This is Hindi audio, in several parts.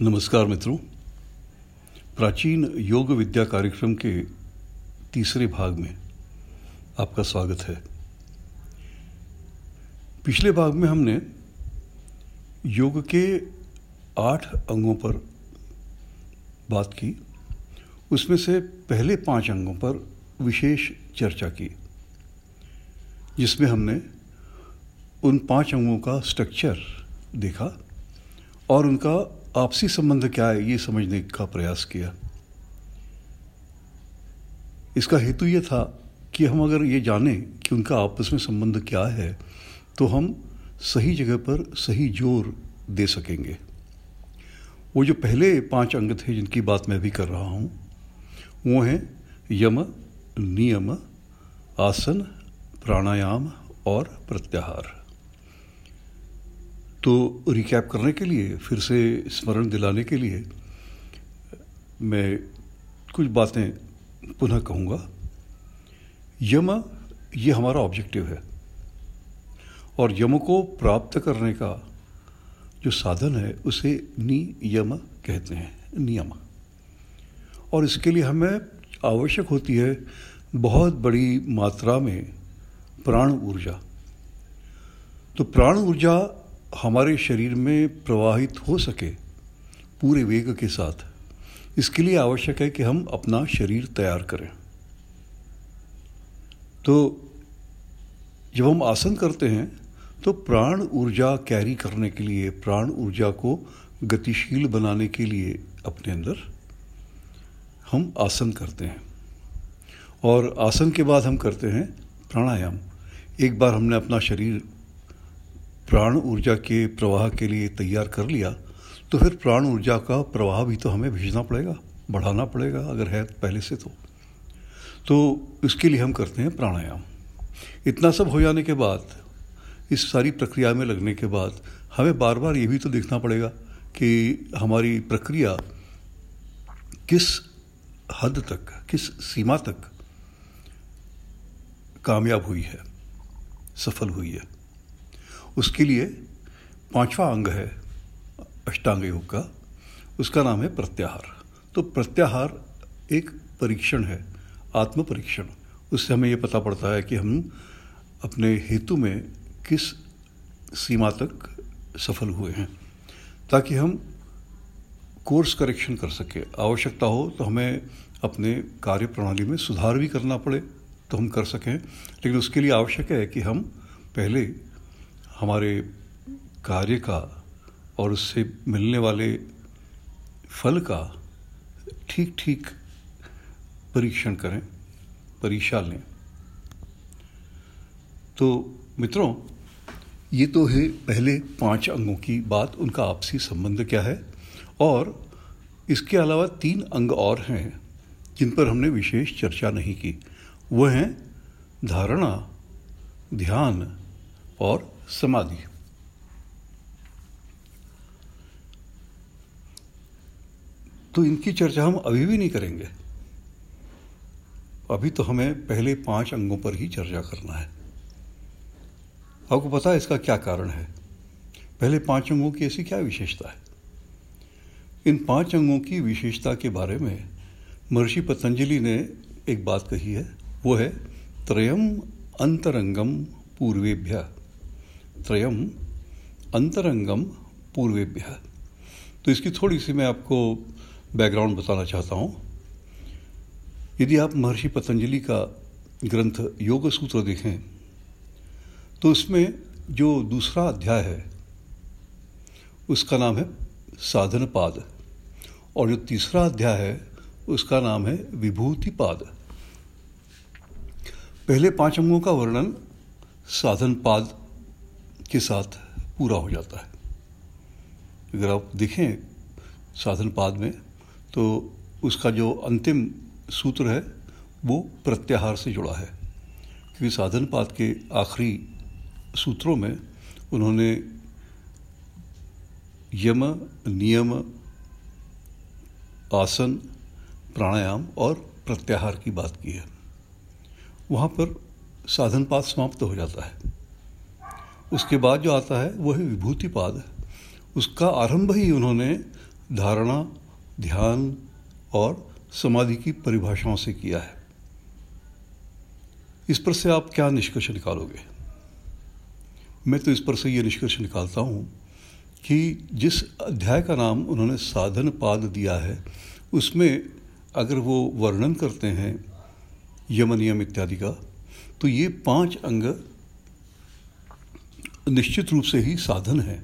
नमस्कार मित्रों। प्राचीन योग विद्या कार्यक्रम के तीसरे भाग में आपका स्वागत है। पिछले भाग में हमने योग के आठ अंगों पर बात की। उसमें से पहले पाँच अंगों पर विशेष चर्चा की, जिसमें हमने उन पाँच अंगों का स्ट्रक्चर देखा और उनका आपसी संबंध क्या है, ये समझने का प्रयास किया। इसका हेतु ये था कि हम अगर ये जाने कि उनका आपस में संबंध क्या है तो हम सही जगह पर सही ज़ोर दे सकेंगे। वो जो पहले पाँच अंग थे जिनकी बात मैं भी कर रहा हूँ, वो हैं यम, नियम, आसन, प्राणायाम और प्रत्याहार। तो रिकैप करने के लिए, फिर से स्मरण दिलाने के लिए, मैं कुछ बातें पुनः कहूँगा। यम, ये हमारा ऑब्जेक्टिव है। और यम को प्राप्त करने का जो साधन है, उसे नियम कहते हैं, नियम। और इसके लिए हमें आवश्यक होती है बहुत बड़ी मात्रा में प्राण ऊर्जा। तो प्राण ऊर्जा हमारे शरीर में प्रवाहित हो सके पूरे वेग के साथ, इसके लिए आवश्यक है कि हम अपना शरीर तैयार करें। तो जब हम आसन करते हैं तो प्राण ऊर्जा कैरी करने के लिए, प्राण ऊर्जा को गतिशील बनाने के लिए अपने अंदर हम आसन करते हैं। और आसन के बाद हम करते हैं प्राणायाम। एक बार हमने अपना शरीर प्राण ऊर्जा के प्रवाह के लिए तैयार कर लिया तो फिर प्राण ऊर्जा का प्रवाह भी तो हमें भेजना पड़ेगा, बढ़ाना पड़ेगा अगर है पहले से तो। तो इसके लिए हम करते हैं प्राणायाम। इतना सब हो जाने के बाद, इस सारी प्रक्रिया में लगने के बाद, हमें बार बार ये भी तो देखना पड़ेगा कि हमारी प्रक्रिया किस हद तक, किस सीमा तक कामयाब हुई है, सफल हुई है। उसके लिए पांचवा अंग है अष्टांग योग का। उसका नाम है प्रत्याहार। तो प्रत्याहार एक परीक्षण है आत्म परीक्षण उससे हमें यह पता पड़ता है कि हम अपने हेतु में किस सीमा तक सफल हुए हैं, ताकि हम कोर्स करेक्शन कर सके। आवश्यकता हो तो हमें अपने कार्य प्रणाली में सुधार भी करना पड़े तो हम कर सकें। लेकिन उसके लिए आवश्यक है कि हम पहले हमारे कार्य का और उससे मिलने वाले फल का ठीक ठीक परीक्षण करें, परीक्षा लें। तो मित्रों, ये तो है पहले पाँच अंगों की बात, उनका आपसी संबंध क्या है? और इसके अलावा तीन अंग और हैं जिन पर हमने विशेष चर्चा नहीं की। वह हैं धारणा, ध्यान और समाधि। तो इनकी चर्चा हम अभी भी नहीं करेंगे। अभी तो हमें पहले पाँच अंगों पर ही चर्चा करना है। आपको पता है इसका क्या कारण है? पहले पाँच अंगों की ऐसी क्या विशेषता है? इन पाँच अंगों की विशेषता के बारे में महर्षि पतंजलि ने एक बात कही है। वो है, त्रयम अंतरंगम पूर्वेभ्य। त्रयम अंतरंगम पूर्वेभ्य। तो इसकी थोड़ी सी मैं आपको बैकग्राउंड बताना चाहता हूँ। यदि आप महर्षि पतंजलि का ग्रंथ योग सूत्र देखें तो उसमें जो दूसरा अध्याय है, उसका नाम है साधन पाद और जो तीसरा अध्याय है, उसका नाम है विभूति पाद पहले पाँच अंगों का वर्णन साधन पाद के साथ पूरा हो जाता है। अगर आप देखें साधन पाद में तो उसका जो अंतिम सूत्र है, वो प्रत्याहार से जुड़ा है। क्योंकि साधन पाद के आखिरी सूत्रों में उन्होंने यम, नियम, आसन, प्राणायाम और प्रत्याहार की बात की है। वहाँ पर साधन पाद समाप्त हो जाता है। उसके बाद जो आता है वह है विभूतिपाद। उसका आरंभ ही उन्होंने धारणा, ध्यान और समाधि की परिभाषाओं से किया है। इस पर से आप क्या निष्कर्ष निकालोगे? मैं तो इस पर से ये निष्कर्ष निकालता हूँ कि जिस अध्याय का नाम उन्होंने साधन पाद दिया है, उसमें अगर वो वर्णन करते हैं यम नियम इत्यादि का तो ये पाँच अंग निश्चित रूप से ही साधन है।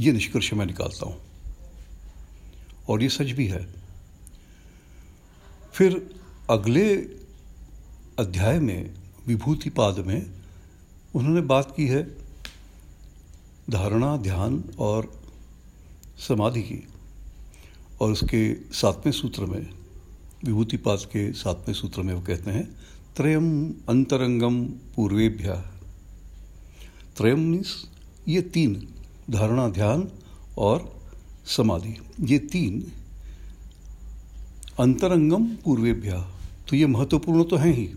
ये निष्कर्ष मैं निकालता हूँ। और ये सच भी है। फिर अगले अध्याय में विभूति पाद में उन्होंने बात की है, धारणा, ध्यान और समाधि की। और उसके सातवें सूत्र में, विभूतिपाद के सातवें सूत्र में वो कहते हैं, त्रयम अंतरंगम पूर्वेभ्य। त्रयम मीन्स ये तीन, धारणा, ध्यान और समाधि। ये तीन अंतरंगम पूर्वेभ्या। तो ये महत्वपूर्ण तो हैं ही।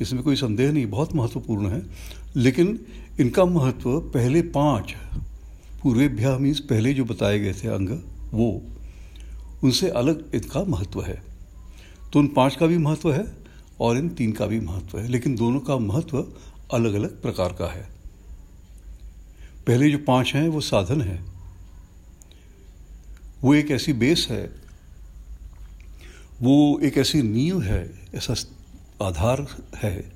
इसमें कोई संदेह नहीं, बहुत महत्वपूर्ण है। लेकिन इनका महत्व पहले पाँच, पूर्वेभ्या मीन्स पहले जो बताए गए थे अंग, वो, उनसे अलग इनका महत्व है। तो उन पाँच का भी महत्व है और इन तीन का भी महत्व है। लेकिन दोनों का महत्व अलग अलग प्रकार का है। पहले जो पाँच हैं, वो साधन है। वो एक ऐसी बेस है, वो एक ऐसी नींव है, ऐसा आधार है,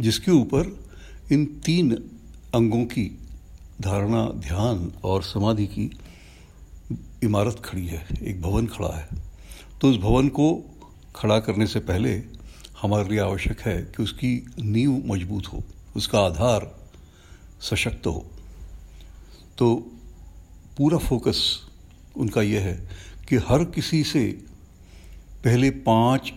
जिसके ऊपर इन तीन अंगों की धारणा, ध्यान और समाधि की इमारत खड़ी है, एक भवन खड़ा है। तो उस भवन को खड़ा करने से पहले हमारे लिए आवश्यक है कि उसकी नींव मज़बूत हो, उसका आधार सशक्त हो। तो पूरा फोकस उनका यह है कि हर किसी से पहले पाँच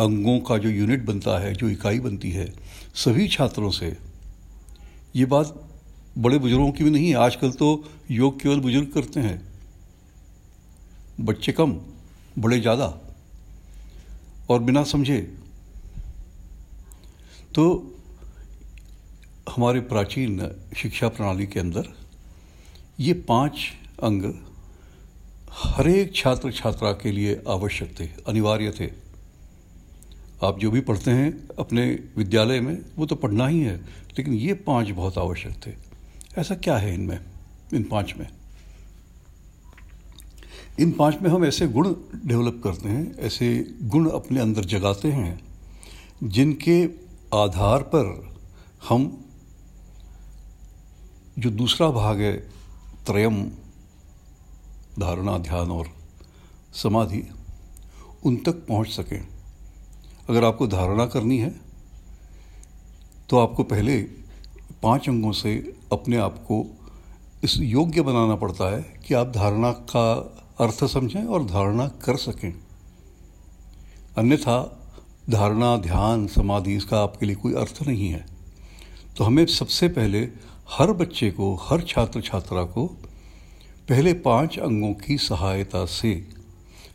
अंगों का जो यूनिट बनता है, जो इकाई बनती है, सभी छात्रों से। ये बात बड़े बुज़ुर्गों की भी नहीं है आजकल तो योग केवल बुज़ुर्ग करते हैं। बच्चे कम, बड़े ज़्यादा। और बिना समझे। तो हमारे प्राचीन शिक्षा प्रणाली के अंदर ये पाँच अंग हर एक छात्र छात्रा के लिए आवश्यक थे, अनिवार्य थे। आप जो भी पढ़ते हैं अपने विद्यालय में, वो तो पढ़ना ही है, लेकिन ये पाँच बहुत आवश्यक थे। ऐसा क्या है इनमें, इन पाँच में? इन पाँच में हम ऐसे गुण डेवलप करते हैं, ऐसे गुण अपने अंदर जगाते हैं, जिनके आधार पर हम जो दूसरा भाग है, त्रयम, धारणा, ध्यान और समाधि, उन तक पहुँच सकें। अगर आपको धारणा करनी है तो आपको पहले पाँच अंगों से अपने आप को इस योग्य बनाना पड़ता है कि आप धारणा का अर्थ समझें और धारणा कर सकें। अन्यथा, धारणा, ध्यान, समाधि, इसका आपके लिए कोई अर्थ नहीं है। तो हमें सबसे पहले हर बच्चे को, हर छात्र छात्रा को पहले पाँच अंगों की सहायता से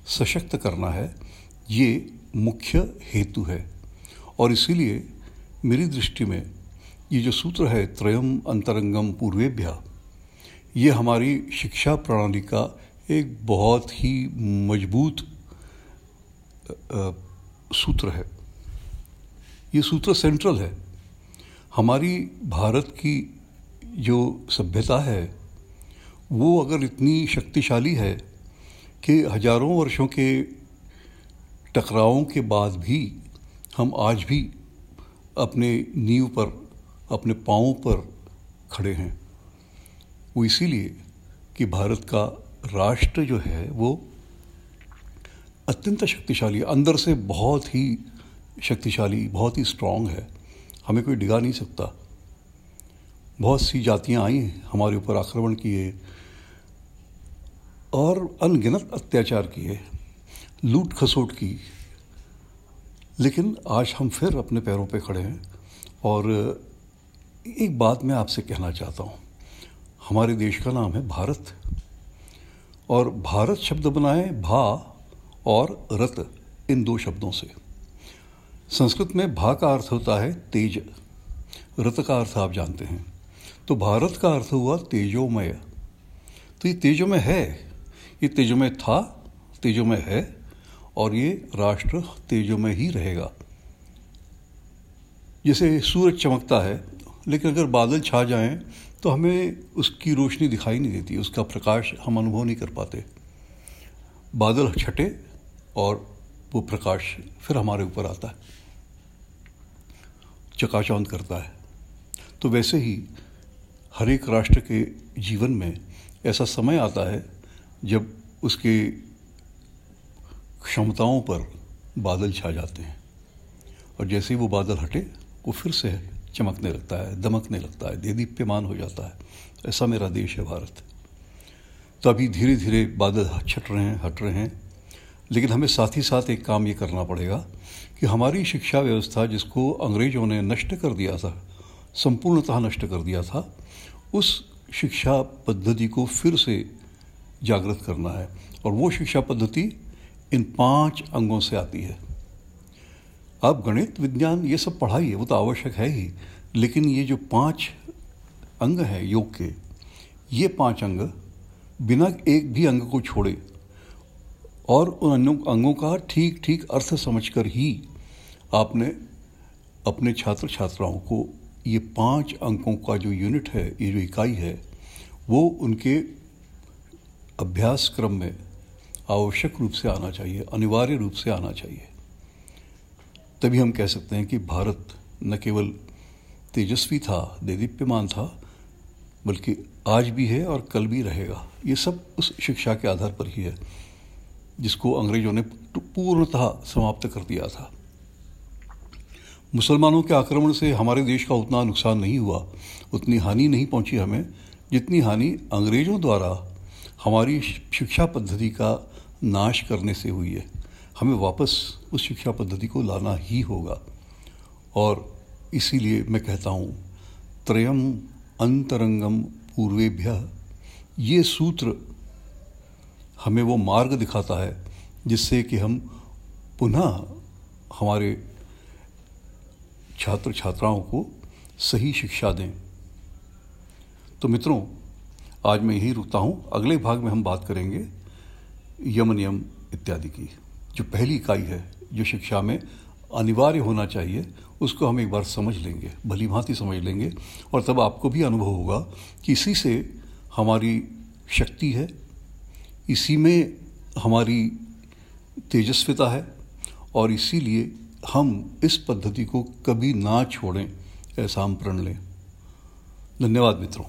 सशक्त करना है। ये मुख्य हेतु है। और इसीलिए मेरी दृष्टि में ये जो सूत्र है, त्रयम अंतरंगम पूर्वेभ्या, ये हमारी शिक्षा प्रणाली का एक बहुत ही मज़बूत सूत्र है। ये सूत्र सेंट्रल है। हमारी भारत की जो सभ्यता है, वो अगर इतनी शक्तिशाली है कि हज़ारों वर्षों के टकरावों के बाद भी हम आज भी अपने नींव पर, अपने पाँव पर खड़े हैं। वो इसीलिए कि भारत का राष्ट्र जो है, वो अत्यंत शक्तिशाली अंदर से बहुत ही शक्तिशाली, बहुत ही स्ट्रांग है। हमें कोई डिगा नहीं सकता। बहुत सी जातियाँ आई हमारे ऊपर आक्रमण किए और अनगिनत अत्याचार किए, लूट खसोट की। लेकिन आज हम फिर अपने पैरों पे खड़े हैं और एक बात मैं आपसे कहना चाहता हूँ। हमारे देश का नाम है भारत और भारत शब्द बनाए भा और रत इन दो शब्दों से। संस्कृत में भा का अर्थ होता है तेज, रत का अर्थ आप जानते हैं। तो भारत का अर्थ हुआ तेजोमय। तो ये तेजोमय है, ये तेजोमय था, तेजोमय है, और ये राष्ट्र तेजोमय ही रहेगा। जैसे सूरज चमकता है, लेकिन अगर बादल छा जाएँ तो हमें उसकी रोशनी दिखाई नहीं देती, उसका प्रकाश हम अनुभव नहीं कर पाते। बादल छटे और वो प्रकाश फिर हमारे ऊपर आता है, चकाचौंध करता है। तो वैसे ही हर एक राष्ट्र के जीवन में ऐसा समय आता है जब उसके क्षमताओं पर बादल छा जाते हैं। और जैसे ही वो बादल हटे, वो फिर से चमकने लगता है, दमकने लगता है, देदीप्यमान हो जाता है। ऐसा मेरा देश है भारत। तो अभी धीरे धीरे बादल छट रहे हैं, हट रहे हैं, लेकिन हमें साथ ही साथ एक काम ये करना पड़ेगा कि हमारी शिक्षा व्यवस्था जिसको अंग्रेज़ों ने नष्ट कर दिया था संपूर्णतः नष्ट कर दिया था, उस शिक्षा पद्धति को फिर से जागृत करना है। और वो शिक्षा पद्धति इन पाँच अंगों से आती है। अब गणित, विज्ञान, ये सब पढ़ाई है वो तो आवश्यक है ही, लेकिन ये जो पाँच अंग हैं योग के, ये पाँच अंग बिना एक भी अंग को छोड़े, और उन अंगों का ठीक ठीक अर्थ समझकर ही आपने अपने छात्र छात्राओं को ये पाँच अंकों का जो यूनिट है, ये जो इकाई है, वो उनके अभ्यास क्रम में आवश्यक रूप से आना चाहिए, अनिवार्य रूप से आना चाहिए। तभी हम कह सकते हैं कि भारत न केवल तेजस्वी था, देदीप्यमान था, बल्कि आज भी है और कल भी रहेगा। ये सब उस शिक्षा के आधार पर ही है, जिसको अंग्रेज़ों ने पूर्णतः समाप्त कर दिया था। मुसलमानों के आक्रमण से हमारे देश का उतना नुकसान नहीं हुआ, उतनी हानि नहीं पहुँची हमें, जितनी हानि अंग्रेज़ों द्वारा हमारी शिक्षा पद्धति का नाश करने से हुई है। हमें वापस उस शिक्षा पद्धति को लाना ही होगा। और इसीलिए मैं कहता हूँ त्रयम अंतरंगम पूर्वेभ्य। ये सूत्र हमें वो मार्ग दिखाता है जिससे कि हम पुनः हमारे छात्र छात्राओं को सही शिक्षा दें। तो मित्रों, आज मैं यही रुकता हूँ। अगले भाग में हम बात करेंगे यम नियम इत्यादि की। जो पहली इकाई है, जो शिक्षा में अनिवार्य होना चाहिए, उसको हम एक बार समझ लेंगे भली भांति समझ लेंगे, और तब आपको भी अनुभव होगा कि इसी से हमारी शक्ति है, इसी में हमारी तेजस्विता है, और इसीलिए हम इस पद्धति को कभी ना छोड़ें ऐसा हम प्रण लें। धन्यवाद मित्रों।